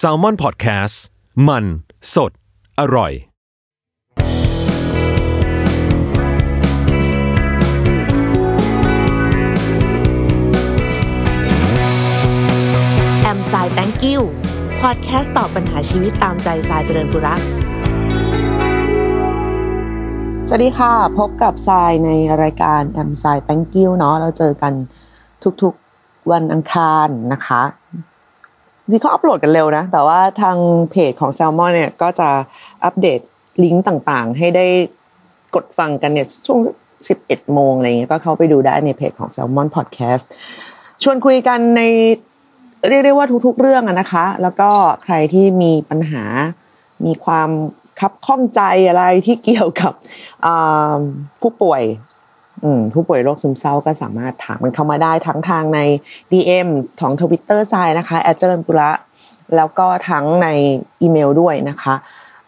s a l ม o n PODCAST มัน สด อร่อย แอมสาย thank you พอดแคสต์ตอบปัญหาชีวิตตามใจสายเจริญบุรักสวัสดีค่ะ พบกับทรายในรายการแอมทราย thank you เนาะเราเจอกันทุกๆวันอังคารนะคะ จริงเขาอัปโหลดกันเร็วนะ แต่ว่าทางเพจของ Salmon เนี่ยก็จะอัปเดตลิงก์ต่างๆ ให้ได้กดฟังกันเนี่ยช่วง 11 โมงอะไรเงี้ยก็เข้าไปดูได้ในเพจของ Salmon Podcast ชวนคุยกันในเรียกได้ว่าทุกๆเรื่องนะคะ แล้วก็ใครที่มีปัญหา มีความคับข้องใจอะไรที่เกี่ยวกับผู้ป่วย ผู้ป่วยโรคซึมเศร้าก็สามารถถามมันเข้ามาได้ทั้งทางใน DM ของทวิตเตอร์ไซนะคะแอดเจริญปุระแล้วก็ทั้งในอีเมลด้วยนะคะ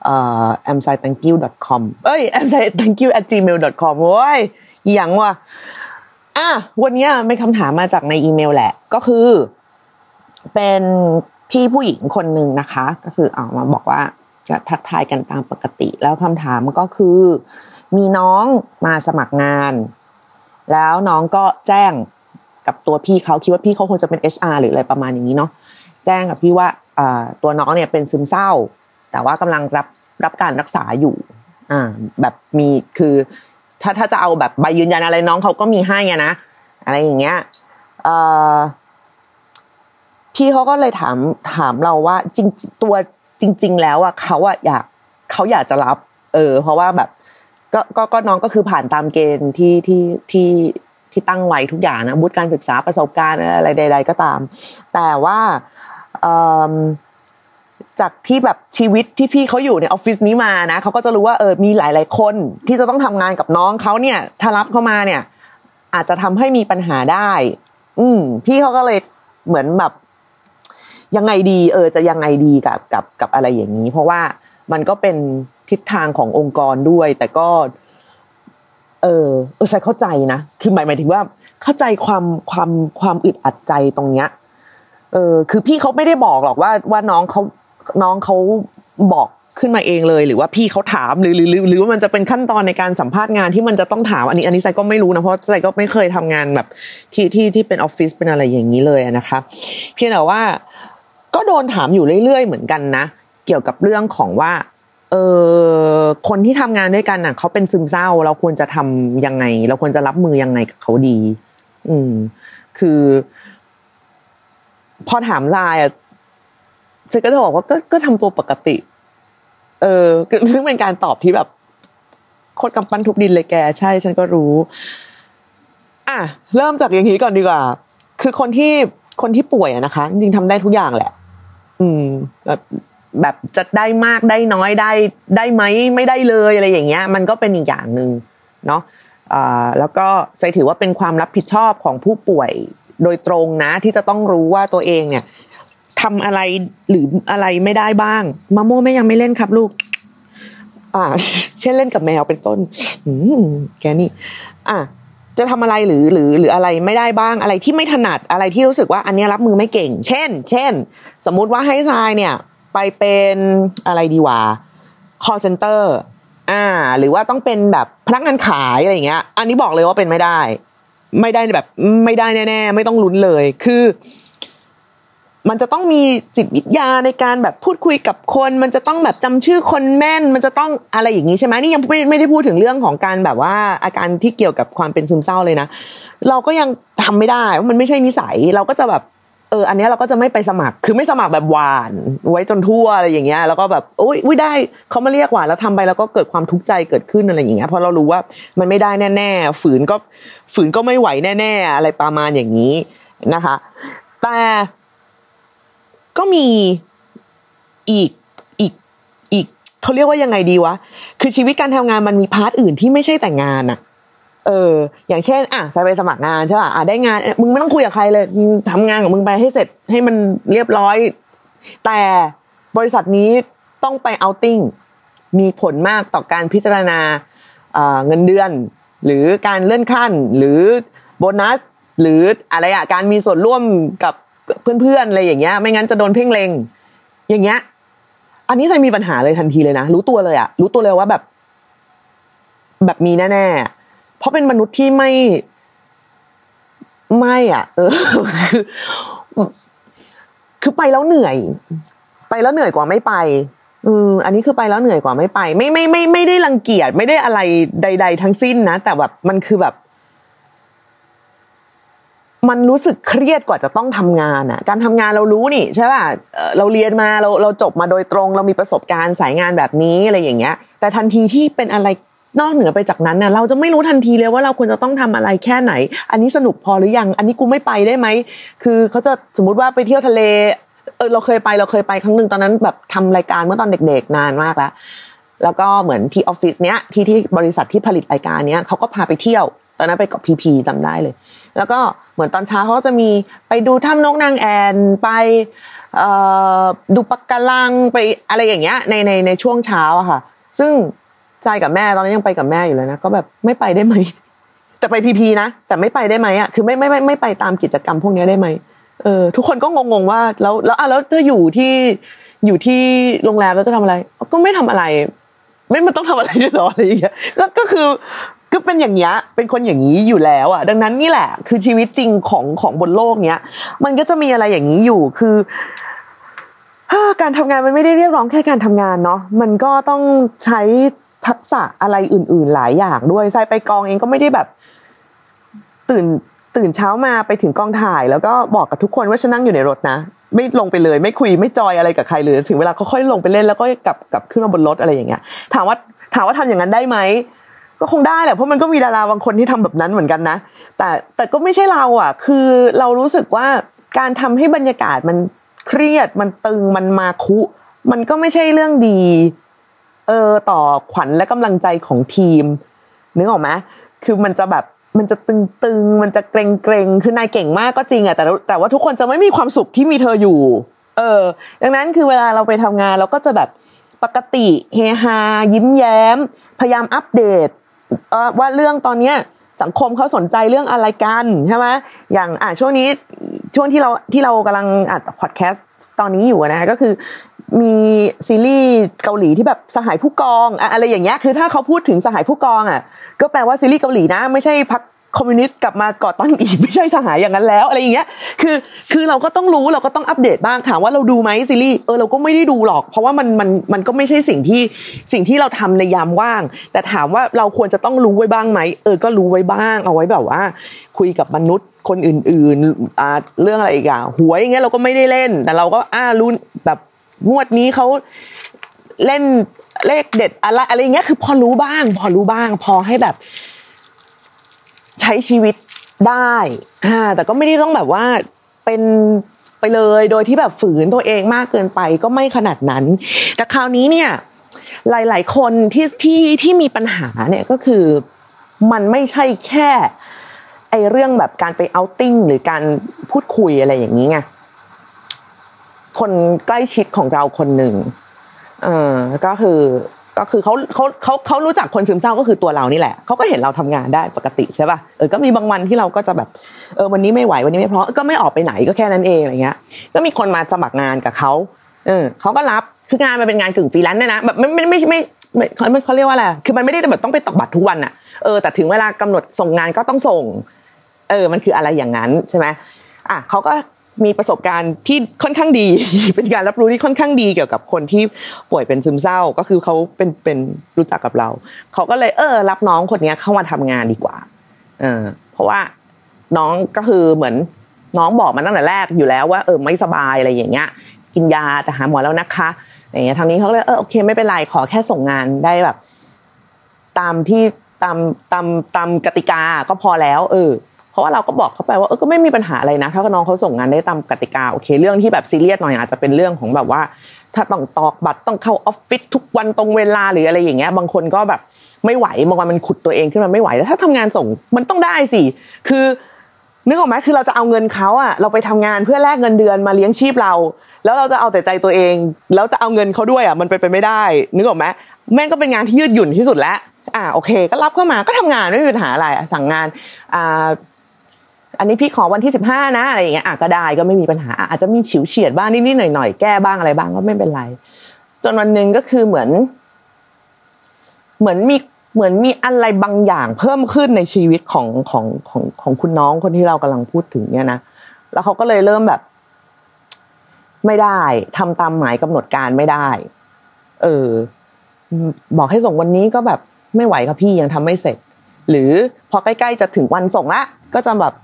เอ่อ a m s i t h a n k y o u com เอ้ย a m s i t h a n k y o u at gmail com โว้ยอย่างว่ะอะวันนี้เป็นคำถามมาจากในอีเมลแหละ ก็คือ เป็นพี่ผู้หญิงคนหนึ่งนะคะ ก็คือเอามาบอกว่าจะทักทายกันตามปกติ แล้วคำถามก็คือ มีน้องมาสมัครงาน แล้วน้องก็แจ้งกับตัวพี่เขาคิดว่าพี่เขาคงจะเป็น HR หรืออะไรประมาณอย่างนี้เนาะแจ้งกับพี่ว่าตัวน้องเนี่ยเป็นซึมเศร้า แต่ว่ากำลังรับรับการรักษาอยู่อ่าแบบมีคือถ้าถ้าจะเอาแบบใบยืนยันอะไรน้องเขาก็มีให้อะนะอะไรอย่างเงี้ยเอ่อพี่เขาก็เลยถามถามเราว่าจริงตัวจริง ๆ แล้วอะเขาอะอยากเขาอยากจะรับ เออ เพราะว่าแบบ ก็ก็ก็น้องก็คือผ่านตามเกณฑ์ที่ที่ที่ที่ตั้งไว้ทุกอย่างนะบุตรการศึกษาประสบการณ์อะไรใด ๆ ก็ตาม แต่ว่าจากที่แบบชีวิตที่พี่เขาอยู่ในออฟฟิศนี้มานะเขาก็จะรู้ว่าเออมีหลาย ๆ คนที่จะต้องทำงานกับน้องเขาเนี่ยถ้ารับเข้ามาเนี่ย อาจจะทำให้มีปัญหาได้ อืมพี่เขาก็เลยเหมือนแบบ ยังไงดี เออ จะยังไงดีกับกับกับอะไรอย่างนี้ เพราะว่ามันก็เป็น ทิศทางขององค์กรด้วย แต่ก็ เออเออใช่เข้าใจนะคือหมายหมายถึงว่า เข้าใจความความความอึดอัดใจตรงเนี้ย เออ คือพี่เขาไม่ได้บอกหรอกว่าว่าน้องเขาน้องเขาบอกขึ้นมาเองเลย หรือว่าพี่เขาถามหรือหรือหรือว่ามันจะเป็นขั้นตอนในการสัมภาษณ์งานที่มันจะต้องถามอันนี้อันนี้ไซก็ไม่รู้นะเพราะไซก็ไม่เคยทำงานแบบที่ที่ที่เป็นออฟฟิศเป็นอะไรอย่างนี้เลยนะคะเพียงแต่ว่าก็โดนถามอยู่เรื่อยๆเหมือนกันนะ เกี่ยวกับเรื่องของว่า เออคนที่ทำงานด้วยกันน่ะเขาเป็นซึมเศร้า เราควรจะทำยังไง เราควรจะรับมือยังไงกับเขาดี อืม คือ พอถามไลน์อะเซก็จะบอกว่าก็ก็ทำตัวปกติ เออซึ่งเป็นการตอบที่แบบโคตรกำปั้นทุบดินเลยแก ใช่ ฉันก็รู้ อะเริ่มจากอย่างนี้ก่อนดีกว่า คือคนที่คนที่ป่วยอะนะคะ จริงๆทำได้ทุกอย่างแหละ อืม แบบจะได้มากได้น้อยได้ได้ไหมไม่ได้เลยอะไรอย่างเงี้ย มันก็เป็นอีกอย่างหนึ่งเนาะแล้วก็ใส่ถือว่าเป็นความรับผิดชอบของผู้ป่วยโดยตรงนะ ที่จะต้องรู้ว่าตัวเองเนี่ยทำอะไรหรืออะไรไม่ได้บ้างมะม่งแม่ยังไม่เล่นครับลูก อ่า เช่นเล่นกับแมวเป็นต้นอืมแกนี่ อะจะทำอะไรหรือหรือหรืออะไรไม่ได้บ้างอะไรที่ไม่ถนัดอะไรที่รู้สึกว่าอันนี้รับมือไม่เก่ง เช่น เช่น สมมุติว่าให้ทรายเนี่ย ไปเป็นอะไรดีวะ call center อ่า หรือว่าต้องเป็นแบบพนักงานขายอะไรเงี้ย อันนี้บอกเลยว่าเป็นไม่ได้ ไม่ได้แบบ ไม่ได้แน่ ๆ ไม่ต้องลุ้นเลย คือ มันจะต้องมีจิตวิทยาในการแบบพูดคุยกับคน มันจะต้องแบบจำชื่อคนแม่น มันจะต้องอะไรอย่างนี้ใช่ไหมนี่ยังไม่ไม่ได้พูดถึงเรื่องของการแบบว่าอาการที่เกี่ยวกับความเป็นซึมเศร้าเลยนะ เราก็ยังทำไม่ได้เพราะมันไม่ใช่นิสัย เราก็จะแบบ อออันนี้เราก็จะไม่ไปสมัคร คือไม่สมัครแบบหวาน ไว้จนทั่วอะไรอย่างเงี้ย แล้วก็แบบโอ้ยอุ้ยได้เขามาเรียกหวานแล้วทำไปแล้วก็เกิดความทุกข์ใจเกิดขึ้นอะไรอย่างเงี้ยเพราะเรารู้ว่ามันไม่ได้แน่ๆฝืนก็ฝืนก็ไม่ไหวแน่ ๆ อะไรประมาณอย่างนี้นะคะ แต่ก็มีอีกอีกอีกเขาเรียกว่ายังไงดีวะ คือชีวิตการทำงานมันมีพาร์ทอื่นที่ไม่ใช่แต่งงานอะ เอออย่างเช่น อะใส่ไปสมัครงานใช่ป่ะอะได้งานมึงไม่ต้องคุยกับใครเลยมึงทำงานของมึงไปให้เสร็จให้มันเรียบร้อย แต่บริษัทนี้ต้องไปเอาติ้งมีผลมากต่อการพิจารณาเงินเดือน หรือการเลื่อนขั้น หรือโบนัส หรืออะไรอะการมีส่วนร่วมกับเพื่อนๆอะไรอย่างเงี้ย ไม่งั้นจะโดนเพ่งเลงอย่างเงี้ย อันนี้ใจมีปัญหาเลยทันทีเลยนะรู้ตัวเลยอะรู้ตัวเลยว่าแบบ แบบมีแน่ๆ ราะเป็นมนุษย์ที่ไม่ไม่อะ เออ คือคือไปแล้วเหนื่อย ไปแล้วเหนื่อยกว่าไม่ไปอืมอันนี้คือไปแล้วเหนื่อยกว่าไม่ไป ไม่ไม่ไม่ไม่ได้รังเกียจไม่ได้อะไรใด ๆ ทั้งสิ้นนะแต่แบบมันคือแบบ มันรู้สึกเครียดกว่าจะต้องทำงานอะ การทำงานเรารู้นี่ใช่ป่ะเราเรียนมาเราเราจบมาโดยตรง เรามีประสบการณ์สายงานแบบนี้อะไรอย่างเงี้ย แต่ทันทีที่เป็นอะไร นอกเหนือไปจากนั้นเนี่ยเราจะไม่รู้ทันทีเลยว่าเราควรจะต้องทำอะไรแค่ไหน อันนี้สนุกพอหรือยัง อันนี้กูไม่ไปได้ไหม คือเขาจะสมมุติว่าไปเที่ยวทะเล เออเราเคยไปเราเคยไปครั้งหนึ่งตอนนั้นแบบทำรายการเมื่อตอนเด็กๆ นานมากแล้ว แล้วก็เหมือนที่ออฟฟิศเนี้ยที่ที่บริษัทที่ผลิตรายการเนี้ยเขาก็พาไปเที่ยว ตอนนั้นไปเกาะพีพีจำได้เลย แล้วก็เหมือนตอนเช้าเขาจะมีไปดูถ้ำนกนางแอนไปดูปักการังไปอะไรอย่างเงี้ยในในในช่วงเช้าอะค่ะ ซึ่ง ใจกับแม่ตอนนั้นยังไปกับแม่อยู่เลยนะก็แบบไม่ไปได้ไหมแต่ไปพีพีนะแต่ไม่ไปได้ไหมอะคือไม่ไม่ไม่ไม่ไปตามกิจกรรมพวกนี้ได้ไหมเออทุกคนก็งงๆว่าแล้วแล้วอะแล้วถ้าอยู่ที่อยู่ที่โรงแรมแล้วจะทำอะไร ก็ไม่ทำอะไร ไม่มันต้องทำอะไรด้วยหรออะไรอย่างเงี้ยก็ก็คือก็เป็นอย่างเงี้ยเป็นคนอย่างนี้อยู่แล้วอะ ดังนั้นนี่แหละ คือชีวิตจริงของของบนโลกเนี้ย มันก็จะมีอะไรอย่างนี้อยู่คือการทำงานมันไม่ได้เรียกร้องแค่การทำงานเนาะมันก็ต้องใช้ ทักษะอะไรอื่น ๆ หลายอย่างด้วยทรายไปกองเองก็ไม่ได้แบบ ตื่นตื่นเช้ามาไปถึงกองถ่าย แล้วก็บอกกับทุกคนว่าฉันนั่งอยู่ในรถนะไม่ลงไปเลยไม่คุยไม่จอยอะไรกับใครเลยถึงเวลาเขาค่อยลงไปเล่นแล้วก็กลับกลับขึ้นมาบนรถอะไรอย่างเงี้ย ถามว่าถามว่าทำอย่างนั้นได้ไหมก็คงได้แหละเพราะมันก็มีดาราบางคนที่ทำแบบนั้นเหมือนกันนะ แต่แต่ก็ไม่ใช่เราอะ คือเรารู้สึกว่าการทำให้บรรยากาศมันเครียดมันตึงมันมาคุ มันก็ไม่ใช่เรื่องดี เออต่อขวัญและกำลังใจของทีมนึกออกไหมคือมันจะแบบมันจะตึงๆ มันจะเกรงๆคือนายเก่งมากก็จริงอะแต่แต่ว่าทุกคนจะไม่มีความสุขที่มีเธออยู่ เออ ดังนั้นคือเวลาเราไปทำงานเราก็จะแบบปกติเฮฮายิ้มแย้ม พยายามอัปเดตเออว่าเรื่องตอนเนี้ยสังคมเขาสนใจเรื่องอะไรกันใช่ไหมอย่างอะช่วงนี้ช่วงที่เราที่เรากำลังอัดพอดแคสต์ตอนนี้อยู่นะก็คือ มีซีรีส์เกาหลีที่แบบสหายผู้กองอะอะไรอย่างเงี้ยคือถ้าเขาพูดถึงสหายผู้กองอะ ก็แปลว่าซีรีส์เกาหลีนะ ไม่ใช่พรรคคอมมิวนิสต์กลับมาก่อตั้งอีกไม่ใช่สหายอย่างนั้นแล้วอะไรอย่างเงี้ยคือคือเราก็ต้องรู้เราก็ต้องอัปเดตบ้างถามว่าเราดูไหมซีรีส์เออเราก็ไม่ได้ดูหรอก เพราะว่ามันมันมันก็ไม่ใช่สิ่งที่สิ่งที่เราทำในยามว่าง แต่ถามว่าเราควรจะต้องรู้ไว้บ้างไหมเออก็รู้ไว้บ้าง เอาไว้แบบว่า คุยกับมนุษย์คนอื่นๆอ่าเรื่องอะไรอีกอะหวยอย่างเงี้ยเราก็ไม่ได้เล่น แต่เราก็อ่ารู้แบบ งวดนี้เขาเล่นเลขเด็ดอะไรอะไรอย่างเงี้ยคือพอรู้บ้าง พอรู้บ้าง พอให้แบบ ใช้ชีวิตได้อ่าแต่ก็ไม่ได้ต้องแบบว่าเป็นไปเลยโดยที่แบบฝืนตัวเองมากเกินไปก็ไม่ขนาดนั้น แต่คราวนี้เนี่ย หลาย ๆ คนที่ที่ที่มีปัญหาเนี่ยก็คือมันไม่ใช่แค่ไอเรื่องแบบการไป outing หรือการพูดคุยอะไรอย่างนี้ไง คนใกล้ชิดของเราคนหนึ่งเออก็คือก็คือเขาเขาเขาเขารู้จักคนซึมเศร้าก็คือตัวเรานี่แหละเขาก็เห็นเราทำงานได้ปกติใช่ป่ะเออก็มีบางวันที่เราก็จะแบบเออวันนี้ไม่ไหววันนี้ไม่เพราะก็ไม่ออกไปไหนก็แค่นั้นเองอะไรเงี้ยก็มีคนมาสมัครงานกับเขาเออเขาก็รับคืองานมันเป็นงานกึ่งฟรีแลนซ์เนี่ยนะแบบไม่ไม่ไม่ไม่ไม่เขาเขาเรียกว่าอะไรคือมันไม่ได้แบบต้องไปตอกบัตรทุกวันอะเออแต่ถึงเวลากำหนดส่งงานก็ต้องส่ง เออมันคืออะไรอย่างนั้นใช่ไหมอะเขาก็ มีประสบการณ์ที่ค่อนข้างดี เป็นการรับรู้ที่ค่อนข้างดีเกี่ยวกับคนที่ป่วยเป็นซึมเศร้า ก็คือเขาเป็นเป็นรู้จักกับเรา เขาก็เลยเออ รับน้องคนนี้เข้ามาทำงานดีกว่า เออ เพราะว่าน้องก็คือเหมือนน้องบอกมาตั้งแต่แรกอยู่แล้วว่าเออไม่สบายอะไรอย่างเงี้ย กินยาแต่หาหมอแล้วนะคะอย่างเงี้ยทางนี้เขาก็เลยเออโอเคไม่เป็นไรขอแค่ส่งงานได้แบบ ตามที่ตามตามตามกติกาก็พอแล้ว เออ เพราะว่าเราก็บอกเขาไปว่าเออก็ไม่มีปัญหาอะไรนะ ถ้าน้องเขาส่งงานได้ตามกติกาโอเค เรื่องที่แบบซีเรียสหน่อยอาจจะเป็นเรื่องของแบบว่า ถ้าต้องตอกบัตรต้องเข้าออฟฟิศทุกวันตรงเวลาหรืออะไรอย่างเงี้ยบางคนก็แบบไม่ไหวบางวันมันขุดตัวเองขึ้นมาไม่ไหวแล้วถ้าทำงานส่งมันต้องได้สิคือนึกออกไหมคือเราจะเอาเงินเขาอะเราไปทำงานเพื่อแลกเงินเดือนมาเลี้ยงชีพเรา แล้วเราจะเอาแต่ใจตัวเอง แล้วจะเอาเงินเขาด้วยอะมันเป็นไปไม่ได้ นึกออกไหมแม่งก็เป็นงานที่ยืดหยุ่นที่สุดแล้วอ่าโอเค ก็รับเข้ามาก็ทำงานไม่มีปัญหาอะไรสั่งงานอ่า อันนี้พี่ขอวันที่สิบห้านะอะไรอย่างเงี้ยอะก็ได้ก็ไม่มีปัญหาอะอาจจะมีฉิวเฉียดบ้างนิดๆหน่อยๆแก้บ้างอะไรบ้างก็ไม่เป็นไร จนวันหนึ่งก็คือเหมือน เหมือนมีเหมือนมีอะไรบางอย่างเพิ่มขึ้นในชีวิตของของของของคุณน้องคนที่เรากำลังพูดถึงเนี่ยนะแล้วเขาก็เลยเริ่มแบบ ไม่ได้ทำตามหมายกำหนดการไม่ได้ เออ บอกให้ส่งวันนี้ก็แบบไม่ไหวครับพี่ยังทำไม่เสร็จ หรือพอใกล้ๆจะถึงวันส่งละก็จะแบบ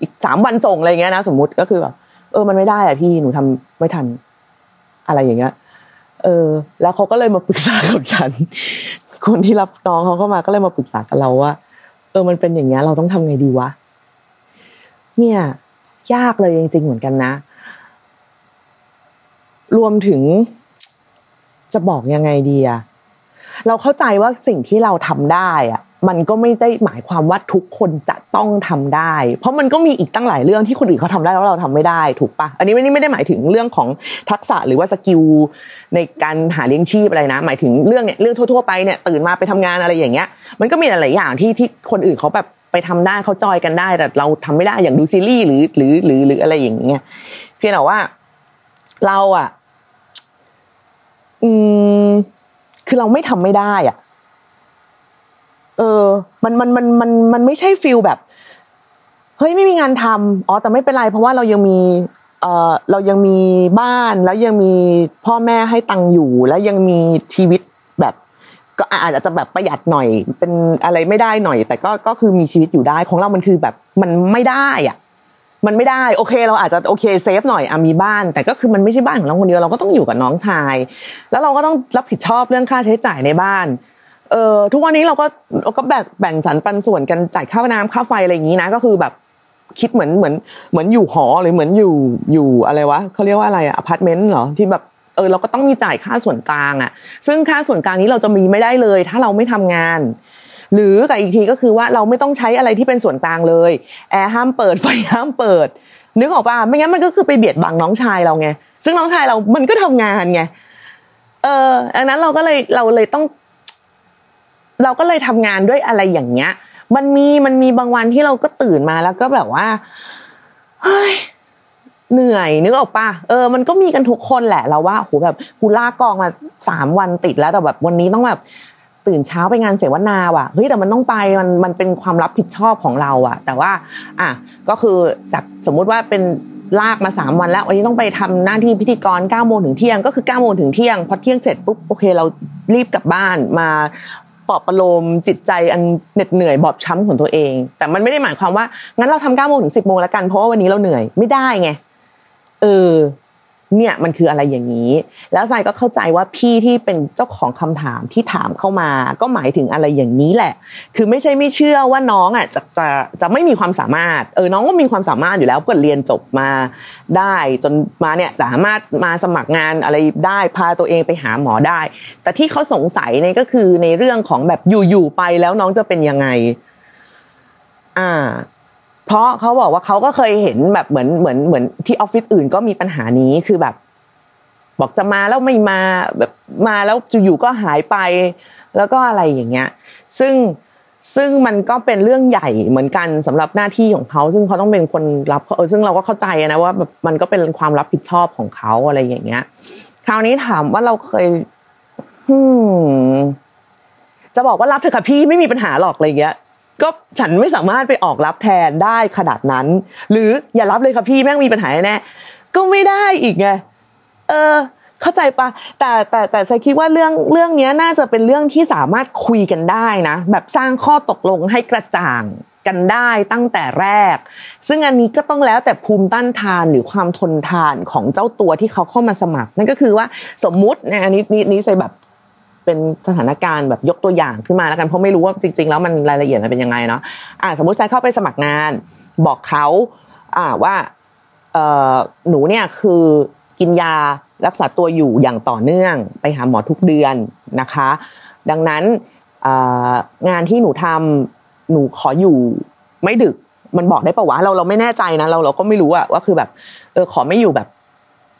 อีกสามวันส่งอะไรเงี้ยนะสมมุติก็คือแบบเออมันไม่ได้อะพี่หนูทำไม่ทัน อะไรอย่างเงี้ยเออ แล้วเขาก็เลยมาปรึกษากับฉัน คนที่รับน้องเขาเข้ามาก็เลยมาปรึกษากับเราว่า เออมันเป็นอย่างเงี้ยเราต้องทำไงดีวะเนี่ย ยากเลยจริง ๆ เหมือนกันนะ รวมถึง จะบอกยังไงดีอะเราเข้าใจว่าสิ่งที่เราทำได้อะ มันก็ไม่ได้หมายความว่าทุกคนจะต้องทำได้ เพราะมันก็มีอีกตั้งหลายเรื่องที่คนอื่นเขาทำได้แล้วเราทำไม่ได้ถูกปะอันนี้ไม่ได้ไม่ได้หมายถึงเรื่องของทักษะหรือว่า skill ในการหาเลี้ยงชีพอะไรนะ หมายถึงเรื่องเนี่ยเรื่องทั่ว ๆ ไปเนี่ยตื่นมาไปทำงานอะไรอย่างเงี้ย มันก็มีหลายๆอย่างที่ที่คนอื่นเขาแบบไปทำได้เขาจอยกันได้แต่เราทำไม่ได้อย่างดูซีรีส์หรือหรือหรือหรืออะไรอย่างเงี้ยเพียงแต่ว่าเราอะ อืมคือเราไม่ทำไม่ได้อะ เออ มันมันมันมันมันไม่ใช่ feel แบบเฮ้ยไม่มีงานทำอ๋อแต่ไม่เป็นไรเพราะว่าเรายังมีเออเรายังมีบ้านแล้วยังมีพ่อแม่ให้ตังค์อยู่ แล้วยังมีชีวิตแบบ ก็อาจจะแบบประหยัดหน่อย เป็นอะไรไม่ได้หน่อย แต่ก็ก็คือมีชีวิตอยู่ได้ของเรามันคือแบบมันไม่ได้อะมันไม่ได้โอเค เราอาจจะโอเคเซฟหน่อยอะมีบ้าน แต่ก็คือมันไม่ใช่บ้านของเราคนเดียวเราก็ต้องอยู่กับน้องชาย แล้วเราก็ต้องรับผิดชอบเรื่องค่าใช้จ่ายในบ้าน เออทุกวันนี้เราก็เราก็แบ่งแบ่งสรรปันส่วนกันจ่ายค่าน้ำค่าไฟอะไรอย่างนี้นะ ก็คือแบบคิดเหมือนเหมือนเหมือนอยู่หอหรือเหมือนอยู่อยู่อะไรวะเขาเรียกว่าอะไรอะอพาร์ตเมนต์เหรอที่แบบเออเราก็ต้องมีจ่ายค่าส่วนกลางอะซึ่งค่าส่วนกลางนี้เราจะมีไม่ได้เลย ถ้าเราไม่ทำงาน หรือกับอีกทีก็คือว่าเราไม่ต้องใช้อะไรที่เป็นส่วนกลางเลยแอร์ห้ามเปิดไฟห้ามเปิด นึกออกป่ะไม่งั้นมันก็คือไปเบียดบังน้องชายเราไงซึ่งน้องชายเรามันก็ทำงานไงเออดังนั้นเราก็เลยเราเลยต้อง เราก็เลยทำงานด้วยอะไรอย่างเงี้ย มันมีมันมีบางวันที่เราก็ตื่นมาแล้วก็แบบว่าเฮ้ยเหนื่อยนึกออกปะเออมันก็มีกันทุกคนแหละเราว่าโหแบบกูลากกองมาสามวันติดแล้วแต่แบบวันนี้ต้องแบบตื่นเช้าไปงานเสวนาว่ะเฮ้ยแต่มันต้องไปมันมันเป็นความรับผิดชอบของเราอะแต่ว่า อะก็คือจากสมมุติว่าเป็นลากมาสามวันแล้ววันนี้ต้องไปทำหน้าที่พิธีกร9ก้าโมงถึงเที่ยงก็คือ9ก้าโมงถึงเที่ยงพอเที่ยงเสร็จปุ๊บโอเคเรารีบกลับบ้านมา ปลอบประโลมจิตใจอันเหน็ดเหนื่อยบอบช้ำของตัวเอง แต่มันไม่ได้หมายความว่างั้นเราทำเก้าโมงถึงสิบโมงแล้วกันเพราะว่าวันนี้เราเหนื่อยไม่ได้ไงเออ เนี่ยมันคืออะไรอย่างนี้ แล้วทรายก็เข้าใจว่าพี่ที่เป็นเจ้าของคำถามที่ถามเข้ามา ก็หมายถึงอะไรอย่างนี้แหละ คือไม่ใช่ไม่เชื่อว่าน้องอะจะจะจะไม่มีความสามารถเออน้องก็มีความสามารถอยู่แล้วก็เรียนจบมาได้ จนมาเนี่ยสามารถมาสมัครงานอะไรได้พาตัวเองไปหาหมอได้ แต่ที่เขาสงสัยเนี่ยก็คือในเรื่องของแบบอยู่ๆไปแล้วน้องจะเป็นยังไง อ่า เพราะเขาบอกว่าเขาก็เคยเห็นแบบเหมือนเหมือนเหมือนที่ออฟฟิศอื่นก็มีปัญหานี้คือแบบ บอกจะมาแล้วไม่มาแบบมาแล้วอยู่ๆก็หายไป แล้วก็อะไรอย่างเงี้ย ซึ่งซึ่งมันก็เป็นเรื่องใหญ่เหมือนกันสำหรับหน้าที่ของเขา ซึ่งเขาต้องเป็นคนรับเออซึ่งเราก็เข้าใจนะว่าแบบมันก็เป็นความรับผิดชอบของเขาอะไรอย่างเงี้ย คราวนี้ถามว่าเราเคยืจะบอกว่ารับเถอะค่ะพี่ไม่มีปัญหาหรอกอะไรเงี้ย ก็ฉันไม่สามารถไปออกรับแทนได้ขนาดนั้น หรืออย่ารับเลยค่ะพี่แม่งมีปัญหาแน่ก็ไม่ได้อีกไงเออ เข้าใจปะแต่แต่แต่ฉันคิดว่าเรื่องเรื่องนี้น่าจะเป็นเรื่องที่สามารถคุยกันได้นะ แบบสร้างข้อตกลงให้กระจ่างกันได้ตั้งแต่แรก ซึ่งอันนี้ก็ต้องแล้วแต่ภูมิต้านทานหรือความทนทานของเจ้าตัวที่เขาเข้ามาสมัคร นั่นก็คือว่าสมมุตินะอันนี้นี้นี้ใส่แบบ เป็นสถานการณ์แบบยกตัวอย่างขึ้นมาแล้วกันเพราะไม่รู้ว่าจริง ๆ แล้วมันรายละเอียดมันเป็นยังไงเนาะอ่าสมมติใส่เข้าไปสมัครงาน บอกเขาอ่าว่าเอ่อหนูเนี่ยคือกินยารักษาตัวอยู่อย่างต่อเนื่อง ไปหาหมอทุกเดือนนะคะ ดังนั้นงานที่หนูทำหนูขออยู่ไม่ดึกมันบอกได้ปะวะเราเราไม่แน่ใจนะเราเราก็ไม่รู้อะว่าคือแบบเออขอไม่อยู่แบบ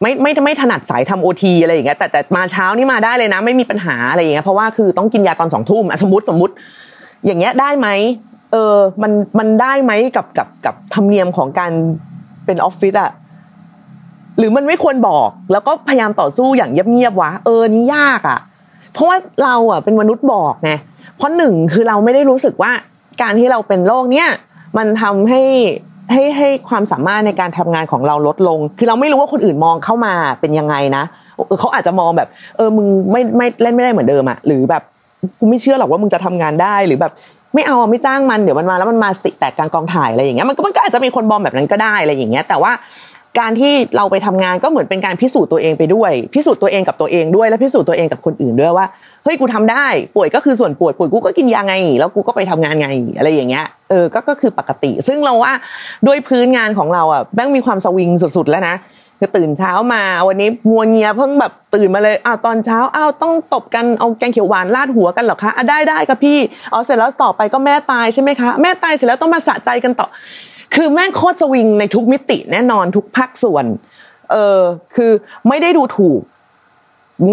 ไม่ไม่ไม่ถนัดสายทำโอทีอะไรอย่างเงี้ยแต่แต่มาเช้านี่มาได้เลยนะ ไม่มีปัญหาอะไรอย่างเงี้ยเพราะว่าคือต้องกินยาตอนสองทุ่มสมมติสมมติ อย่างเงี้ยได้ไหมเออมันมันได้ไหมกับกับกับธรรมเนียมของการเป็นออฟฟิศอะหรือมันไม่ควรบอกแล้วก็พยายามต่อสู้อย่างเงียบๆวะเออนี่ยากอะเพราะว่าเราอะเป็นมนุษย์บอกไงเพราะหนึ่งคือเราไม่ได้รู้สึกว่าการที่เราเป็นโรคเนี้ยมันทำให้ ให้ให้ความสามารถในการทำงานของเราลดลง คือเราไม่รู้ว่าคนอื่นมองเข้ามาเป็นยังไงนะเขาอาจจะมองแบบ เออมึงไม่ไม่เล่นไม่ได้เหมือนเดิมอะหรือแบบกูไม่เชื่อหรอกว่ามึงจะทำงานได้หรือแบบไม่เอาไม่จ้างมันเดี๋ยวมันมาแล้วมันมาสติแตกกลางกองถ่ายอะไรอย่างเงี้ยมันก็มันก็อาจจะมีคนบอมแบบนั้นก็ได้อะไรอย่างเงี้ยแต่ว่า การที่เราไปทำงานก็เหมือนเป็นการพิสูจน์ตัวเองไปด้วย พิสูจน์ตัวเองกับตัวเองด้วยและพิสูจน์ตัวเองกับคนอื่นด้วยว่าเฮ้ยกูทำได้ ป่วยก็คือส่วนป่วยป่วยกูก็กินยาไง แล้วกูก็ไปทำงานไงอะไรอย่างเงี้ยเออก็ก็คือปกติ ซึ่งเราว่าด้วยพื้นงานของเราอะแม่งมีความสวิงสุดๆแล้วนะคือตื่นเช้ามาวันนี้มัวเงียเพิ่งแบบตื่นมาเลยอ้าวตอนเช้าอ้าวต้องตบกันเอาแกงเขียวหวานราดหัวกันเหรอคะอะได้ได้ค่ะพี่เอาเสร็จแล้วต่อไปก็แม่ตายใช่ไหมคะ แม่ตายเสร็จแล้วต้องมาสะใจกันต่อ คือแม่งโคตรสวิงในทุกมิติแน่นอนทุกภาคส่วน เออคือไม่ได้ดูถูก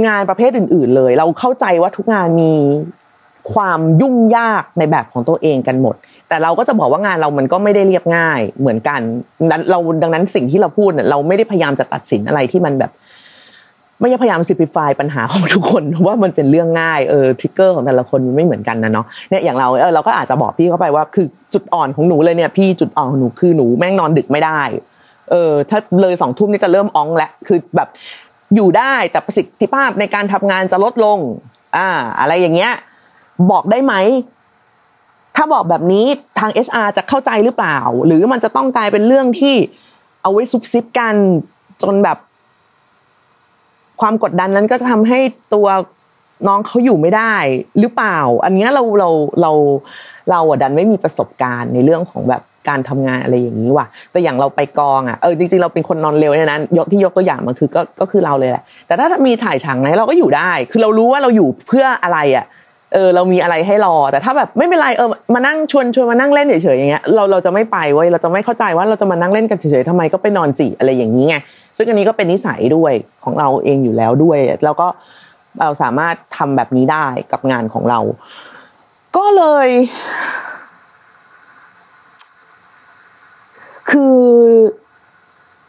งานประเภทอื่น ๆ เลย เราเข้าใจว่าทุกงานมีความยุ่งยากในแบบของตัวเองกันหมด แต่เราก็จะบอกว่างานเรามันก็ไม่ได้เรียบง่ายเหมือนกันเราดังนั้นสิ่งที่เราพูดเนี่ยเราไม่ได้พยายามจะตัดสินอะไรที่มันแบบ ไม่ใช่พยายาม simplify ปัญหาของทุกคนว่ามันเป็นเรื่องง่ายเออทริกเกอร์ของแต่ละคนมันไม่เหมือนกันนะเนาะเนี่ยอย่างเราเออเราก็อาจจะบอกพี่เข้าไปว่าคือจุดอ่อนของหนูเลยเนี่ยพี่จุดอ่อนของหนูคือหนูแม่งนอนดึกไม่ได้เออถ้าเลยสองทุ่มนี่จะเริ่มอ้องแล้วคือแบบอยู่ได้แต่ประสิทธิภาพในการทำงานจะลดลง อ่า อะไรอย่างเงี้ย บอกได้ไหมถ้าบอกแบบนี้ทาง HR จะเข้าใจหรือเปล่า หรือมันจะต้องกลายเป็นเรื่องที่เอาไว้ซุบซิบกันจนแบบ ความกดดันนั้นก็จะทำให้ตัวน้องเขาอยู่ไม่ได้หรือเปล่า อันนี้เราเราเราเราอะดันไม่มีประสบการณ์ในเรื่องของแบบการทำงานอะไรอย่างนี้ว่ะแต่อย่างเราไปกองอะเออจริงๆเราเป็นคนนอนเร็วเนี่ยนะยกที่ยกตัวอย่างมันคือก็ก็คือเราเลยแหละแต่ถ้ามีถ่ายฉากไหนเราก็อยู่ได้ คือเรารู้ว่าเราอยู่เพื่ออะไรอะเออเรามีอะไรให้รอ แต่ถ้าแบบไม่เป็นไรเออมานั่งชวนชวนมานั่งเล่นเฉยๆอย่างเงี้ยเราเราจะไม่ไปเว้ยเราจะไม่เข้าใจว่าเราจะมานั่งเล่นกันเฉยๆทำไมก็ไปนอนสิอะไรอย่างนี้ไง ซึ่งอันนี้ก็เป็นนิสัยด้วยของเราเองอยู่แล้วด้วย แล้วก็เราสามารถทำแบบนี้ได้กับงานของเรา ก็เลย คือ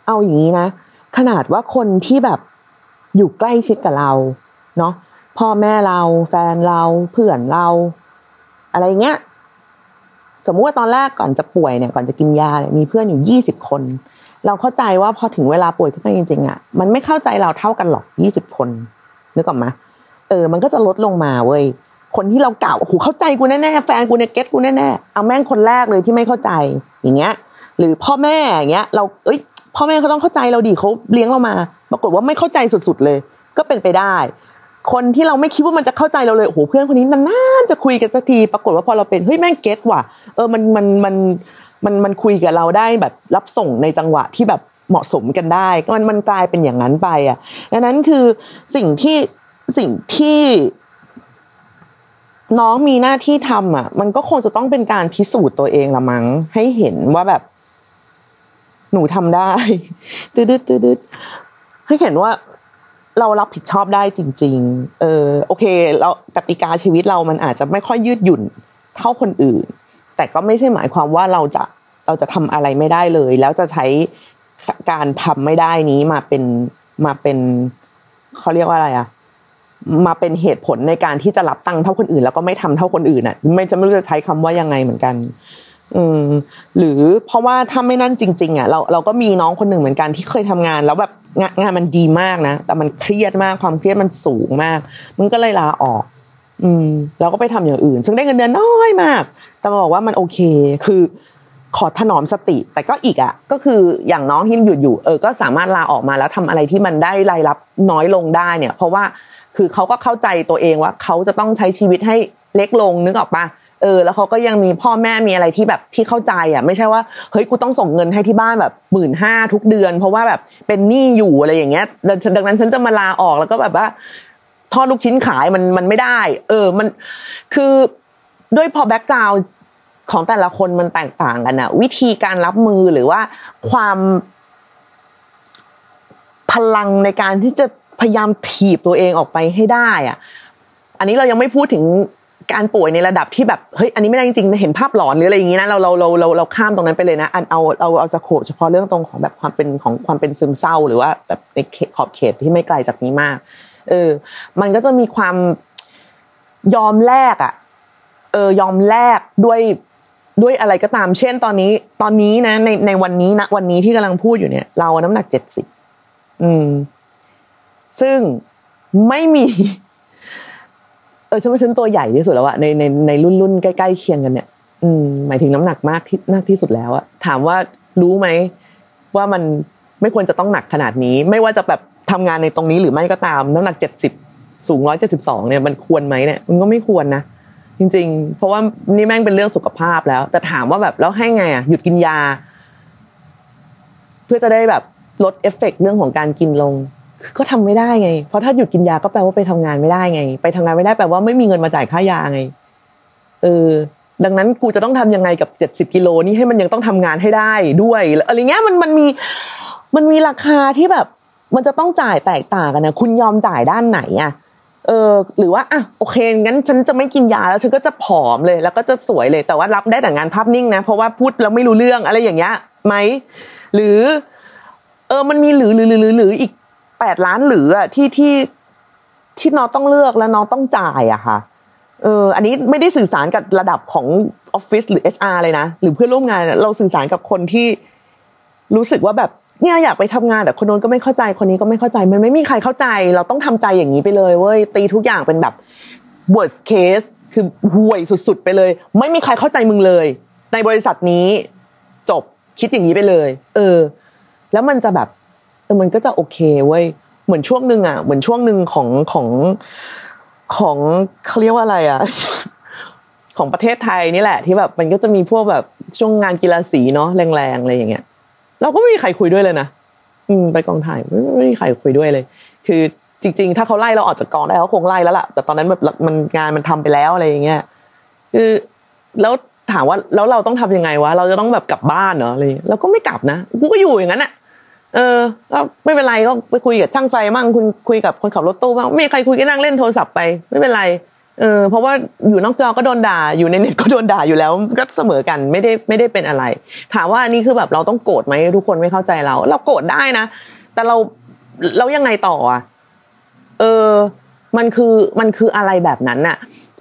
เอาอย่างนี้นะ ขนาดว่าคนที่แบบอยู่ใกล้ชิดกับเราเนาะพ่อแม่เราแฟนเราเพื่อนเรา อะไรเงี้ยสมมุติว่าตอนแรกก่อนจะป่วยเนี่ยก่อนจะกินยาเนี่ยมีเพื่อนอยู่ยี่สิบคน เราเข้าใจว่าพอถึงเวลาป่วยขึ้นมาจริงๆอะมันไม่เข้าใจเราเท่ากันหรอกยี่สิบคนนึกออกไหมเออ มันก็จะลดลงมาเว้ยคนที่เราเก่าโอ้โหเข้าใจกูแน่ๆแฟนกูเนี่ยเก็ตกูแน่ๆเอาแม่งคนแรกเลยที่ไม่เข้าใจอย่างเงี้ย หรือพ่อแม่อย่างเงี้ย เราเอ้ยพ่อแม่เขาต้องเข้าใจเราดีเขาเลี้ยงเรามา ปรากฏว่าไม่เข้าใจสุดๆเลย ก็เป็นไปได้ คนที่เราไม่คิดว่ามันจะเข้าใจเราเลยโอ้โหเพื่อนคนนี้นานๆจะคุยกันสักที ปรากฏว่าพอเราเป็นเฮ้ยแม่งเก็ตว่ะเออมันมันมัน มันมันคุยกับเราได้แบบรับส่งในจังหวะที่แบบเหมาะสมกันได้ มันมันกลายเป็นอย่างนั้นไปอะดังนั้นคือสิ่งที่สิ่งที่น้องมีหน้าที่ทำอะ มันก็คงจะต้องเป็นการพิสูจน์ตัวเองละมั้ง ให้เห็นว่าแบบ หนูทำได้ตืดตืดให้เห็นว่าเรารับผิดชอบได้จริง ๆ เออโอเค เรากติกาชีวิตเรามันอาจจะไม่ค่อยยืดหยุ่นเท่าคนอื่น แต่ก็ไม่ใช่หมายความว่าเราจะ เราจะทำอะไรไม่ได้เลย แล้วจะใช้การทำไม่ได้นี้มาเป็นมาเป็นเขาเรียกว่าอะไรอะมาเป็นเหตุผลในการที่จะรับตังค์เท่าคนอื่น แล้วก็ไม่ทำเท่าคนอื่นอะ ไม่จะไม่รู้จะใช้คำว่ายังไงเหมือนกันอืมหรือเพราะว่าถ้าไม่นั่นจริง ๆ อะ เราเราก็มีน้องคนหนึ่งเหมือนกันที่เคยทำงาน แล้วแบบงานงานมันดีมากนะแต่มันเครียดมากความเครียดมันสูงมาก มันก็เลยลาออก อืมเราก็ไปทำอย่างอื่น ซึ่งได้เงินเดือนน้อยมาก แต่บอกว่ามันโอเค คือ ขอถนอมสติ แต่ก็อีกอะก็คืออย่างน้องที่หยุดอยู่เออก็สามารถลาออกมาแล้วทำอะไรที่มันได้รายรับน้อยลงได้เนี่ย เพราะว่าคือเขาก็เข้าใจตัวเองว่าเขาจะต้องใช้ชีวิตให้เล็กลงนึกออกปะเออแล้วเขาก็ยังมีพ่อแม่มีอะไรที่แบบที่เข้าใจอะไม่ใช่ว่าเฮ้ยกูต้องส่งเงินให้ที่บ้านแบบหมื่นห้าทุกเดือน เพราะว่าแบบเป็นหนี้อยู่อะไรอย่างเงี้ยดังนั้นฉันจะมาลาออกแล้วก็แบบว่าทอดลูกชิ้นขายมันมันไม่ได้ เออมันคือด้วยพอแบ็กกราวด์ ของแต่ละคนมันแตกต่างกันอะวิธีการรับมือหรือว่าความพลังในการที่จะพยายามถีบตัวเองออกไปให้ได้อะ อันนี้เรายังไม่พูดถึงการป่วยในระดับที่แบบเฮ้ยอันนี้ไม่ได้จริงๆเห็นภาพหลอนหรืออะไรอย่างงี้นะเราเราเราเราเราข้ามตรงนั้นไปเลยนะอันเอาเอาเอาจะโขเฉพาะเรื่องตรงของแบบความเป็นของความเป็นซึมเศร้า หรือว่าแบบในขอบเขตที่ไม่ไกลจากนี้มาก เออ มันก็จะมีความยอมแลกอะ เออยอมแลกด้วย ด้วยอะไรก็ตาม เช่นตอนนี้ ตอนนี้นะ ในในวันนี้นะวันนี้ที่กำลังพูดอยู่เนี่ย เราน้ำหนักเจ็ดสิบอืม ซึ่งไม่มี เออฉันว่าฉันตัวใหญ่ที่สุดแล้วอะในในในรุ่นรุ่นใกล้ๆเคียงกันเนี่ย อืม หมายถึงน้ำหนักมากที่มากที่สุดแล้วอะถามว่ารู้ไหมว่ามันไม่ควรจะต้องหนักขนาดนี้ ไม่ว่าจะแบบทำงานในตรงนี้หรือไม่ก็ตาม น้ำหนักเจ็ดสิบสูงร้อยเจ็ดสิบสองเนี่ยมันควรไหมเนี่ยมันก็ไม่ควรนะ จริง ๆ เพราะว่านี่แม่งเป็นเรื่องสุขภาพแล้ว แต่ถามว่าแบบแล้วให้ไงอะหยุดกินยา เพื่อจะได้แบบลดเอฟเฟกเรื่องของการกินลง ก็ทำไม่ได้ไง เพราะถ้าหยุดกินยาก็แปลว่าไปทำงานไม่ได้ไง ไปทำงานไม่ได้แปลว่าไม่มีเงินมาจ่ายค่ายาไงเออดังนั้นกูจะต้องทำยังไงกับเจ็ดสิบกิโลนี่ให้มันยังต้องทำงานให้ได้ด้วยอะไรเงี้ยมันมันมีมันมีราคาที่แบบ มันจะต้องจ่ายแตกต่างกันนะคุณยอมจ่ายด้านไหนอะ เออหรือว่าอะโอเคงั้นฉันจะไม่กินยาแล้วฉันก็จะผอมเลย แล้วก็จะสวยเลยแต่ว่ารับได้แต่งานภาพนิ่งนะ เพราะว่าพูดแล้วไม่รู้เรื่องอะไรอย่างเงี้ยไหมหรือ เออมันมีหรือหรือหรือหรืออีกแปดล้านหรืออะที่ที่ที่น้องต้องเลือกแล้วน้องต้องจ่ายอะค่ะเอออันนี้ไม่ได้สื่อสารกับระดับของออฟฟิศหรือ HR เลยนะ หรือเพื่อนร่วมงานเราสื่อสารกับคนที่รู้สึกว่าแบบ เนี่ยอยากไปทำงานแต่คนโน้นก็ไม่เข้าใจคนนี้ก็ไม่เข้าใจมันไม่มีใครเข้าใจ เราต้องทำใจอย่างนี้ไปเลยเว้ยตีทุกอย่างเป็นแบบ worst case คือห่วยสุดๆ ไปเลย ไม่มีใครเข้าใจมึงเลย ในบริษัทนี้จบคิดอย่างนี้ไปเลย เออ แล้วมันจะแบบเออมันก็จะโอเคเว้ยเหมือนช่วงหนึ่งอะเหมือนช่วงหนึ่งของของของเขาเรียกว่าอะไรอะของประเทศไทยนี่แหละ ที่แบบมันก็จะมีพวกแบบช่วงงานกีฬาสีเนาะแรงๆอะไรอย่างเงี้ย เราก็ไม่มีใครคุยด้วยเลยนะอืมไปกองถ่ายไม่ไม่มีใครคุยด้วยเลย คือจริง ๆ ถ้าเขาไล่เราออกจากกองได้เขาคงไล่แล้วล่ะแต่ตอนนั้นแบบมันงานมันทำไปแล้วอะไรอย่างเงี้ยคือแล้วถามว่าแล้วเราต้องทำยังไงวะเราจะต้องแบบกลับบ้านเหรออะไรเราก็ไม่กลับนะกูก็อยู่อย่างนั้นอะเออก็ไม่เป็นไรก็ไปคุยกับช่างไฟมั่งคุณคุยกับคนขับรถตู้บ้างไม่มีใครคุยก็นั่งเล่นโทรศัพท์ไป ไม่เป็นไร เออเพราะว่าอยู่นอกจอก็โดนด่าอยู่ในเน็ตก็โดนด่าอยู่แล้วก็เสมอกันไม่ได้ไม่ได้เป็นอะไร ถามว่าอันนี้คือแบบเราต้องโกรธไหมทุกคนไม่เข้าใจเรา เราโกรธได้นะ แต่เราเรายังไงต่ออะเออ มันคือมันคืออะไรแบบนั้นน่ะ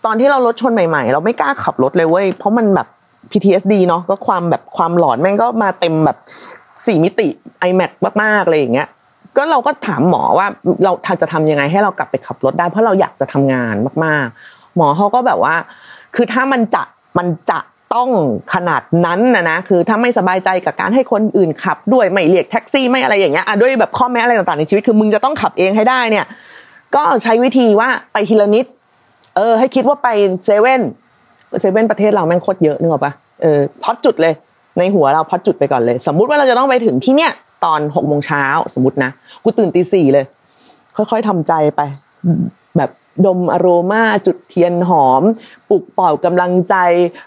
ตอนที่เรารถชนใหม่ ๆ เราไม่กล้าขับรถเลยเว้ยเพราะมันแบบ PTSD เนาะก็ความแบบความหลอนแม่งก็มาเต็มแบบสี่มิติ iMac มากๆเลยอย่างเงี้ย ก็เราก็ถามหมอว่าเราจะทำยังไงให้เรากลับไปขับรถได้ เพราะเราอยากจะทำงานมากๆ หมอเขาก็แบบว่า คือถ้ามันจะมันจะต้องขนาดนั้นนะนะคือถ้าไม่สบายใจกับการให้คนอื่นขับด้วยไม่เรียกแท็กซี่ไม่อะไรอย่างเงี้ยอะด้วยแบบข้อแม้อะไรต่างๆในชีวิตคือมึงจะต้องขับเองให้ได้เนี่ย ก็ใช้วิธีว่าไปทีละนิด เออ ให้คิดว่าไปเซเว่นเซเว่นประเทศเราแม่งโคตรเยอะนึกออกปะเออพอดจุดเลย ในหัวเราพอดจุดไปก่อนเลย สมมุติว่าเราจะต้องไปถึงที่เนี้ย ตอนหกโมงเช้าสมมตินะกูตื่นตีสี่เลย ค่อยๆทำใจไป แบบดมอโรมาจุดเทียนหอมปลุกปล่อยกำลังใจ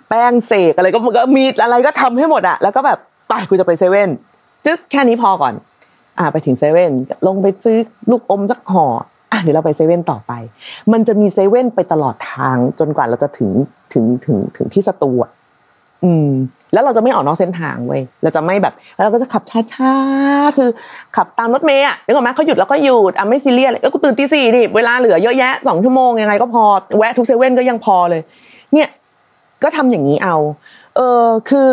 แป้งเสกอะไรก็ก็มีอะไรก็ทำให้หมดอะแล้วก็แบบไปกูจะไปเซเว่นจึ๊กแค่นี้พอก่อน อ่าไปถึงเซเว่นลงไปซื้อลูกอมสักห่ออะเดี๋ยวเราไปเซเว่นต่อไป มันจะมีเซเว่นไปตลอดทางจนกว่าเราจะถึงถึงถึงถึงที่สตูอะ อืม แล้วเราจะไม่ออกนอกเส้นทางเว้ยเราจะไม่แบบเราก็จะขับช้าๆคือ ขับตามรถเมล์อะนึกออกไหมเขาหยุดแล้วก็หยุดอะไม่ซีเรียสเลยก็กูตื่นตีสี่นี่เวลาเหลือเยอะแยะสองชั่วโมงยังไงก็พอแวะทุกเซเว่นก็ยังพอเลย เนี่ย ก็ทำอย่างนี้เอา เออคือ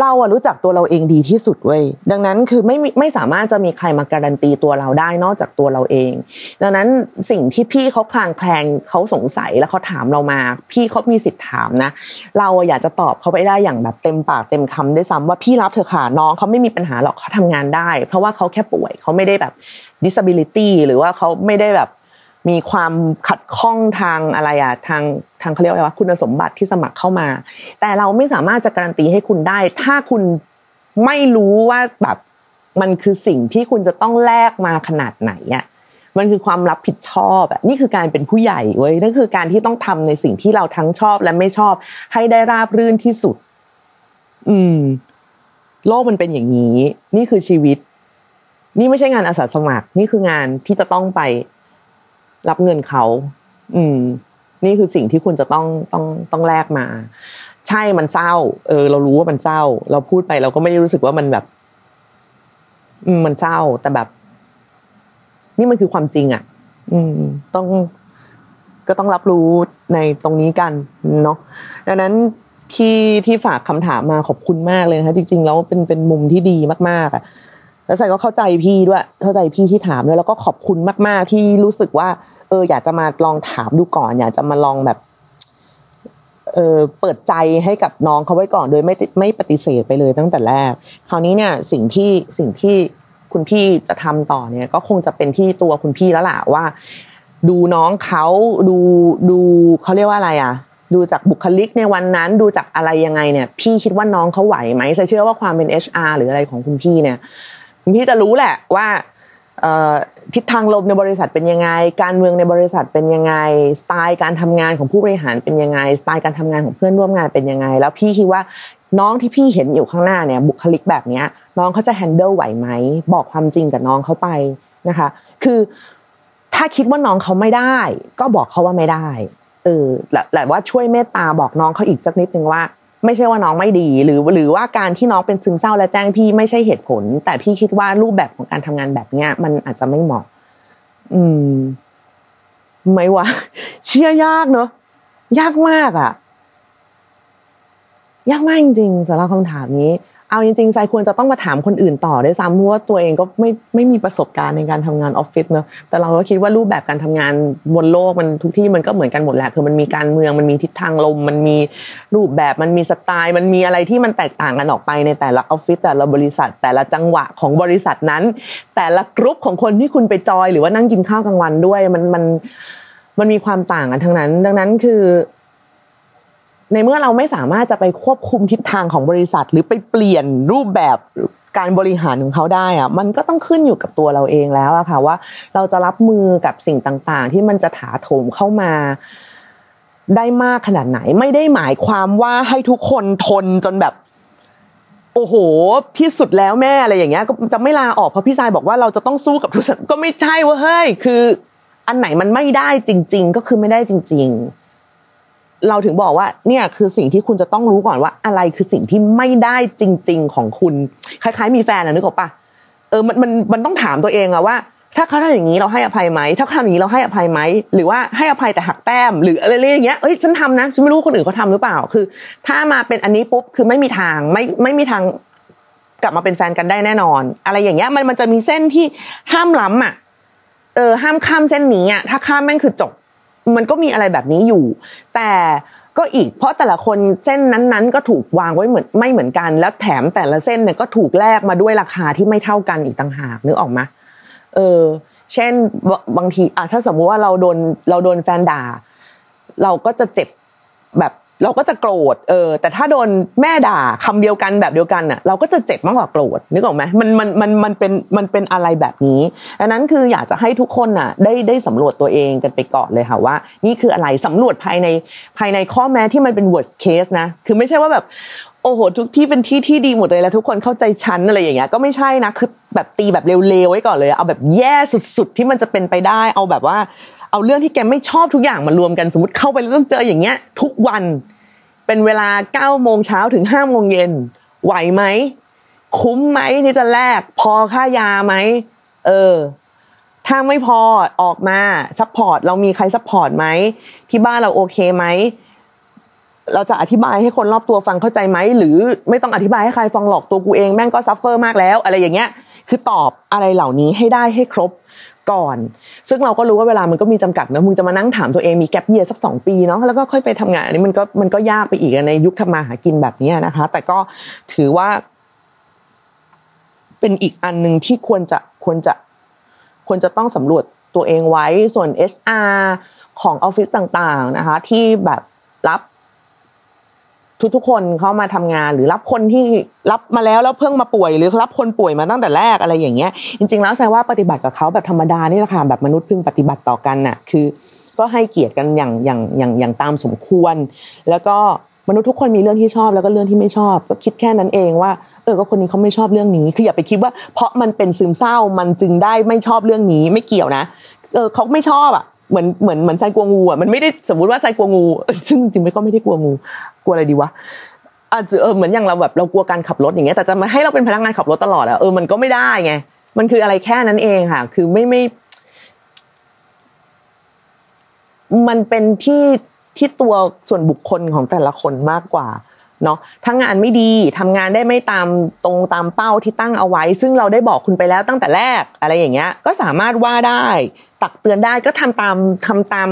เราอะรู้จักตัวเราเองดีที่สุดเว้ยดังนั้นคือไม่ไม่สามารถจะมีใครมาการันตีตัวเราได้นอกจากตัวเราเอง ดังนั้นสิ่งที่พี่เขาคลางแคลงเขาสงสัยแล้วเขาถามเรามา พี่เขามีสิทธิ์ถามนะ เราอยากจะตอบเขาไปได้อย่างแบบเต็มปากเต็มคำด้วยซ้ำว่าพี่รับเถอะค่ะน้องเขาไม่มีปัญหาหรอกเขาทำงานได้ เพราะว่าเขาแค่ป่วยเขาไม่ได้แบบ disability หรือว่าเขาไม่ได้แบบ มีความขัดข้องทางอะไรอะทางทางเขาเรียกว่าคุณสมบัติที่สมัครเข้ามา แต่เราไม่สามารถจะการันตีให้คุณได้ ถ้าคุณไม่รู้ว่าแบบมันคือสิ่งที่คุณจะต้องแลกมาขนาดไหนอะมันคือความรับผิดชอบอะนี่คือการเป็นผู้ใหญ่เว้ยนั่นคือการที่ต้องทำในสิ่งที่เราทั้งชอบและไม่ชอบ ให้ได้ราบรื่นที่สุด อืม โลกมันเป็นอย่างนี้ นี่คือชีวิต นี่ไม่ใช่งานอาสาสมัคร นี่คืองานที่จะต้องไป รับเงินเขา อืม นี่คือสิ่งที่คุณจะต้องต้องต้องแลกมา ใช่มันเศร้า เออ เรารู้ว่ามันเศร้า เราพูดไปเราก็ไม่ได้รู้สึกว่ามันแบบมันเศร้า แต่แบบ นี่มันคือความจริงอะ่ะ อืม ต้องก็ต้องรับรู้ในตรงนี้กันเนาะดังนั้นที่ที่ฝากคำถามมาขอบคุณมากเลยนะคะจริงๆแล้วเป็นเป็นมุมที่ดีมากๆอะ่ะแล้วใส่ก็เข้าใจพี่ด้วย เข้าใจพี่ที่ถามด้วยแล้วก็ขอบคุณมาก ๆ ที่รู้สึกว่า อออยากจะมาลองถามดูก่อน อยากจะมาลองแบบเออเปิดใจให้กับน้องเขาไว้ก่อนโดยไม่ไม่ปฏิเสธไปเลยตั้งแต่แรก คราวนี้เนี่ยสิ่งที่สิ่งที่คุณพี่จะทำต่อเนี่ยก็คงจะเป็นที่ตัวคุณพี่แล้วล่ะว่า ดูน้องเขาดูดูเขาเรียกว่าอะไรอะ ดูจากบุคลิกในวันนั้นดูจากอะไรยังไงเนี่ย พี่คิดว่าน้องเขาไหวไหมใช่เชื่อว่าความเป็น HR หรืออะไรของคุณพี่เนี่ยคุณพี่จะรู้แหละว่า ทิศทางลมในบริษัทเป็นยังไง การเมืองในบริษัทเป็นยังไง สไตล์การทำงานของผู้บริหารเป็นยังไง สไตล์การทำงานของเพื่อนร่วมงานเป็นยังไง แล้วพี่คิดว่าน้องที่พี่เห็นอยู่ข้างหน้าเนี่ยบุคลิกแบบนี้น้องเขาจะแฮนเดิลไหวไหมบอกความจริงกับน้องเขาไปนะคะ คือถ้าคิดว่าน้องเขาไม่ได้ ก็บอกเขาว่าไม่ได้เออแต่ว่าช่วยเมตตาบอกน้องเขาอีกสักนิดนึงว่า ไม่ใช่ว่าน้องไม่ดี หรือหรือว่าการที่น้องเป็นซึมเศร้าและแจ้งพี่ไม่ใช่เหตุผล แต่พี่คิดว่ารูปแบบของการทำงานแบบเนี้ย มันอาจจะไม่เหมาะ อืมไม่ว่าเชื่อยากเนอะยากมากอะยากมากจริงๆสำหรับคำถามนี้ เอาจริงๆใจควรจะต้องมาถามคนอื่นต่อด้วยซ้ำเพราะว่าตัวเองก็ไม่ไม่มีประสบการณ์ในการทำงานออฟฟิศเนอะแต่เราก็คิดว่ารูปแบบการทำงานบนโลกมันทุกที่มันก็เหมือนกันหมดแหละคือมันมีการเมืองมันมีทิศทางลม มันมีรูปแบบมันมีสไตล์ มันมีอะไรที่มันแตกต่างกันออกไปในแต่ละออฟฟิศแต่ละบริษัท แต่ละจังหวะของบริษัทนั้น แต่ละกรุ๊ปของคนที่คุณไปจอย หรือว่านั่งกินข้าวกลางวันด้วยมันมันมันมีความต่างกันทั้งนั้น ดังนั้นคือ ในเมื่อเราไม่สามารถจะไปควบคุมทิศทางของบริษัท หรือไปเปลี่ยนรูปแบบการบริหารของเขาได้อะมันก็ต้องขึ้นอยู่กับตัวเราเองแล้วอะค่ะว่าเราจะรับมือกับสิ่งต่างๆ ที่มันจะถาโถมเข้ามาได้มากขนาดไหน ไม่ได้หมายความว่าให้ทุกคนทนจนแบบโอ้โหที่สุดแล้วแม่อะไรอย่างเงี้ยก็จะไม่ลาออกเพราะพี่ชายบอกว่าเราจะต้องสู้กับทุกสก็ไม่ใช่ว่าเฮ้ยคือ อันไหนมันไม่ได้จริง ๆ ก็คือไม่ได้จริง ๆ เราถึงบอกว่าเนี่ยคือสิ่งที่คุณจะต้องรู้ก่อนว่า อะไรคือสิ่งที่ไม่ได้จริง ๆ ของคุณ คล้าย ๆ มีแฟนอะนึกออกปะเออมันมันมันต้องถามตัวเองอะว่า ถ้าเขาทำอย่างนี้เราให้อภัยไหมถ้าเขาทำอย่างนี้เราให้อภัยไหมหรือว่าให้อภัยแต่หักแต้ม หรืออะไรอย่างเงี้ยเอ้ยฉันทำนะฉันไม่รู้คนอื่นเขาทาหรือเปล่าคือ ถ้ามาเป็นอันนี้ปุ๊บคือไม่มีทางไม่ไม่มีทางกลับมาเป็นแฟนกันได้แน่นอน อะไรอย่างเงี้ยมันมันจะมีเส้นที่ห้ามล้ำอะเออห้ามข้ามเส้นนี้อะถ้าข้ามแม่งคือจบ มันก็มีอะไรแบบนี้อยู่ แต่ก็อีกเพราะแต่ละคนเส้นนั้นๆ ก็ถูกวางไว้เหมือนไม่เหมือนกัน แล้วแถมแต่ละเส้นเนี่ยก็ถูกแลกมาด้วยราคาที่ไม่เท่ากันอีกต่างหากนึกออกไหมเออ เช่นบางทีอะถ้าสมมุติว่าเราโดนเราโดนแฟนด่า เราก็จะเจ็บแบบ เราก็จะโกรธเออแต่ถ้าโดนแม่ด่าคำเดียวกันแบบเดียวกันอะเราก็จะเจ็บมากกว่าโกรธนึกออกไหมมันมันมันมันเป็นมันเป็นอะไรแบบนี้ดังนั้นคืออยากจะให้ทุกคนอะได้ได้สำรวจตัวเองกันไปก่อนเลยค่ะว่า นี่คืออะไรสำรวจภายในภายในข้อแม้ที่มันเป็น worst case นะคือไม่ใช่ว่าแบบโอ้โหทุกที่เป็นที่ที่ดีหมดเลยแล้วทุกคนเข้าใจชั้นอะไรอย่างเงี้ยก็ไม่ใช่นะคือแบบตีแบบเลวๆไว้ก่อนเลย เอาแบบแย่สุดๆที่มันจะเป็นไปได้ เอาแบบว่า เอาเรื่องที่แกไม่ชอบทุกอย่างมารวมกันสมมติเข้าไปแล้วต้องเจออย่างเงี้ย ทุกวันเป็นเวลาเก้าโมงเช้าถึงห้าโมงเย็นไหวไหมคุ้มไหมที่จะแลกพอค่ายาไหมเออ ถ้าไม่พอออกมา support เรามีใคร support ไหมที่บ้านเราโอเคไหมเราจะอธิบายให้คนรอบตัวฟังเข้าใจไหมหรือไม่ต้องอธิบายให้ใครฟังหรอกตัวกูเองแม่งก็ suffer มากแล้ว อะไรอย่างเงี้ย คือตอบอะไรเหล่านี้ให้ได้ให้ครบ ก่อน ซึ่งเราก็รู้ว่าเวลามันก็มีจำกัดนะมึงจะมานั่งถามตัวเองมีแกลบเยียสักสองปีเนาะแล้วก็ค่อยไปทำงานอันนี้มันก็มันก็ยากไปอีกในยุคทำมาหากินแบบนี้นะคะ แต่ก็ถือว่า เป็นอีกอันหนึ่งที่ควรจะควรจะควรจะต้องสำรวจตัวเองไว้ส่วน HR ของออฟฟิศต่างๆนะคะ ที่แบบรับ ทุกๆคนเข้ามาทำงานหรือรับคนที่รับมาแล้วแล้วเพิ่งมาป่วยหรือรับคนป่วยมาตั้งแต่แรกอะไรอย่างเงี้ยจริง ๆ แล้วแสดงว่าปฏิบัติกับเขาแบบธรรมดานี่แหละค่ะแบบมนุษย์พึงปฏิบัติต่อกันน่ะคือ ก็ให้เกียรติกันอย่างอย่างอย่างอย่างตามสมควร แล้วก็มนุษย์ทุกคนมีเรื่องที่ชอบแล้วก็เรื่องที่ไม่ชอบ ก็คิดแค่นั้นเองว่าเออก็คนนี้เขาไม่ชอบเรื่องนี้ คืออย่าไปคิดว่า เพราะมันเป็นซึมเศร้ามันจึงได้ไม่ชอบเรื่องนี้ไม่เกี่ยวนะเออเขาไม่ชอบอะเหมือนเหมือนเหมือนใจกลัวงูอะมันไม่ได้สมมติว่าใจกลัวงูซึ่งจริงๆไม่ก็ไม่ได้กลัวงู กลัวอะไรดีวะอาจจะเออเหมือนอย่างเราแบบเรากลัวการขับรถอย่างเงี้ยแต่จะมาให้เราเป็นพนักงานขับรถตลอดอะเออมันก็ไม่ได้ไงมันคืออะไรแค่นั้นเองค่ะ คือไม่ไม่ มันเป็นที่ที่ตัวส่วนบุคคลของแต่ละคนมากกว่าเนาะถ้างานไม่ดีทำงานได้ไม่ตามตรงตามเป้าที่ตั้งเอาไว้ ซึ่งเราได้บอกคุณไปแล้วตั้งแต่แรกอะไรอย่างเงี้ย ก็สามารถว่าได้ ตักเตือนได้ก็ทำตามทำตาม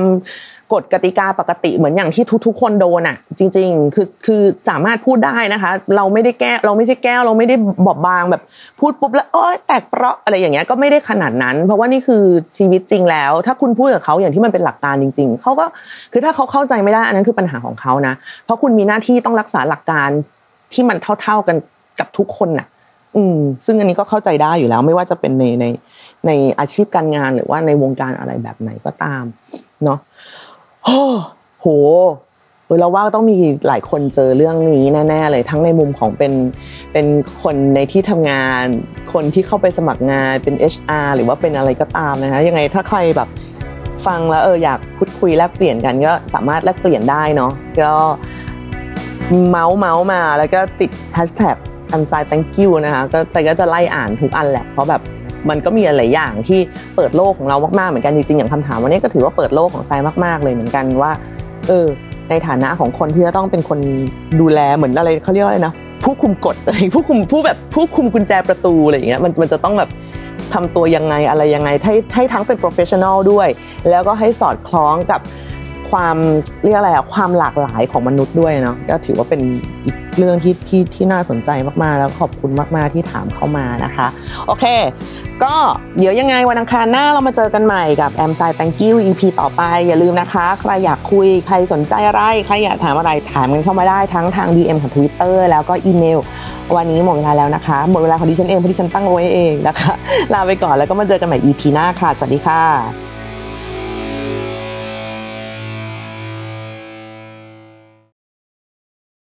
กฎกติกาปกติเหมือนอย่างที่ทุกๆ คนโดนอะ จริง ๆ คือคือสามารถพูดได้นะคะ เราไม่ได้แก้เราไม่ใช่แก้ว เราไม่ได้บอบบางแบบพูดปุ๊บแล้วเออแตกเปราะอะไรอย่างเงี้ยก็ไม่ได้ขนาดนั้น เพราะว่านี่คือชีวิตจริงแล้ว ถ้าคุณพูดกับเขาอย่างที่มันเป็นหลักการจริง ๆเขาก็คือถ้าเขาเข้าใจไม่ได้อันนั้นคือปัญหาของเขานะ เพราะคุณมีหน้าที่ต้องรักษาหลักการที่มันเท่า ๆกันกับทุกคนน่ะ อืม ซึ่งอันนี้ก็เข้าใจได้อยู่แล้ว ไม่ว่าจะเป็นในใน ในอาชีพการงานหรือว่าในวงการอะไรแบบไหนก็ตามเนาะโอ้โหเราว่าต้องมีหลายคนเจอเรื่องนี้แน่ๆเลยทั้งในมุมของเป็นเป็นคนในที่ทำงาน คนที่เข้าไปสมัครงานเป็น HR หรือว่าเป็นอะไรก็ตามนะคะยังไงถ้าใครแบบฟังแล้วเอออยากพูดคุยแลกเปลี่ยนกันก็สามารถแลกเปลี่ยนได้เนาะก็เมาส์เมาส์มาแล้วก็ติดแฮชแท็กอันไซ thank you นะคะก็ใจก็จะไล่อ่านทุกอันแหละเพราะแบบ มันก็มีหลายอย่างที่เปิดโลกของเรามากๆเหมือนกันจริงๆอย่างคำถามวันนี้ก็ถือว่าเปิดโลกของไซมาก ๆ เลยเหมือนกันว่าเออในฐานะของคนที่จะต้องเป็นคนดูแลเหมือนอะไรเขาเรียกว่าอะไรนะผู้คุมกฎอะไรผู้คุมผู้แบบผู้คุมกุญแจประตูอะไรอย่างเงี้ยมันมันจะต้องแบบทำตัวยังไงอะไรยังไงให้ให้ทั้งเป็น professional ด้วย แล้วก็ให้สอดคล้องกับ ความเรียกอะไรอะความหลากหลายของมนุษย์ด้วยเนาะก็ถือว่าเป็นอีกเรื่องที่ที่ที่น่าสนใจมากๆ แล้วขอบคุณมากๆที่ถามเข้ามานะคะ โอเค ก็เดี๋ยวยังไงวันอังคารหน้าเรามาเจอกันใหม่กับแอมไซต์ thank you EP ต่อไป อย่าลืมนะคะ ใครอยากคุยใครสนใจอะไร ใครอยากถามอะไรถามกันเข้ามาได้ทั้งทาง DM ของ Twitter แล้วก็อีเมล วันนี้หมดเวลาแล้วนะคะ หมดเวลาของดิฉันเองเพราะดิฉันตั้งเอาไว้เองนะคะ ลาไปก่อนแล้วก็มาเจอกันใหม่ EP หน้าค่ะ สวัสดีค่ะ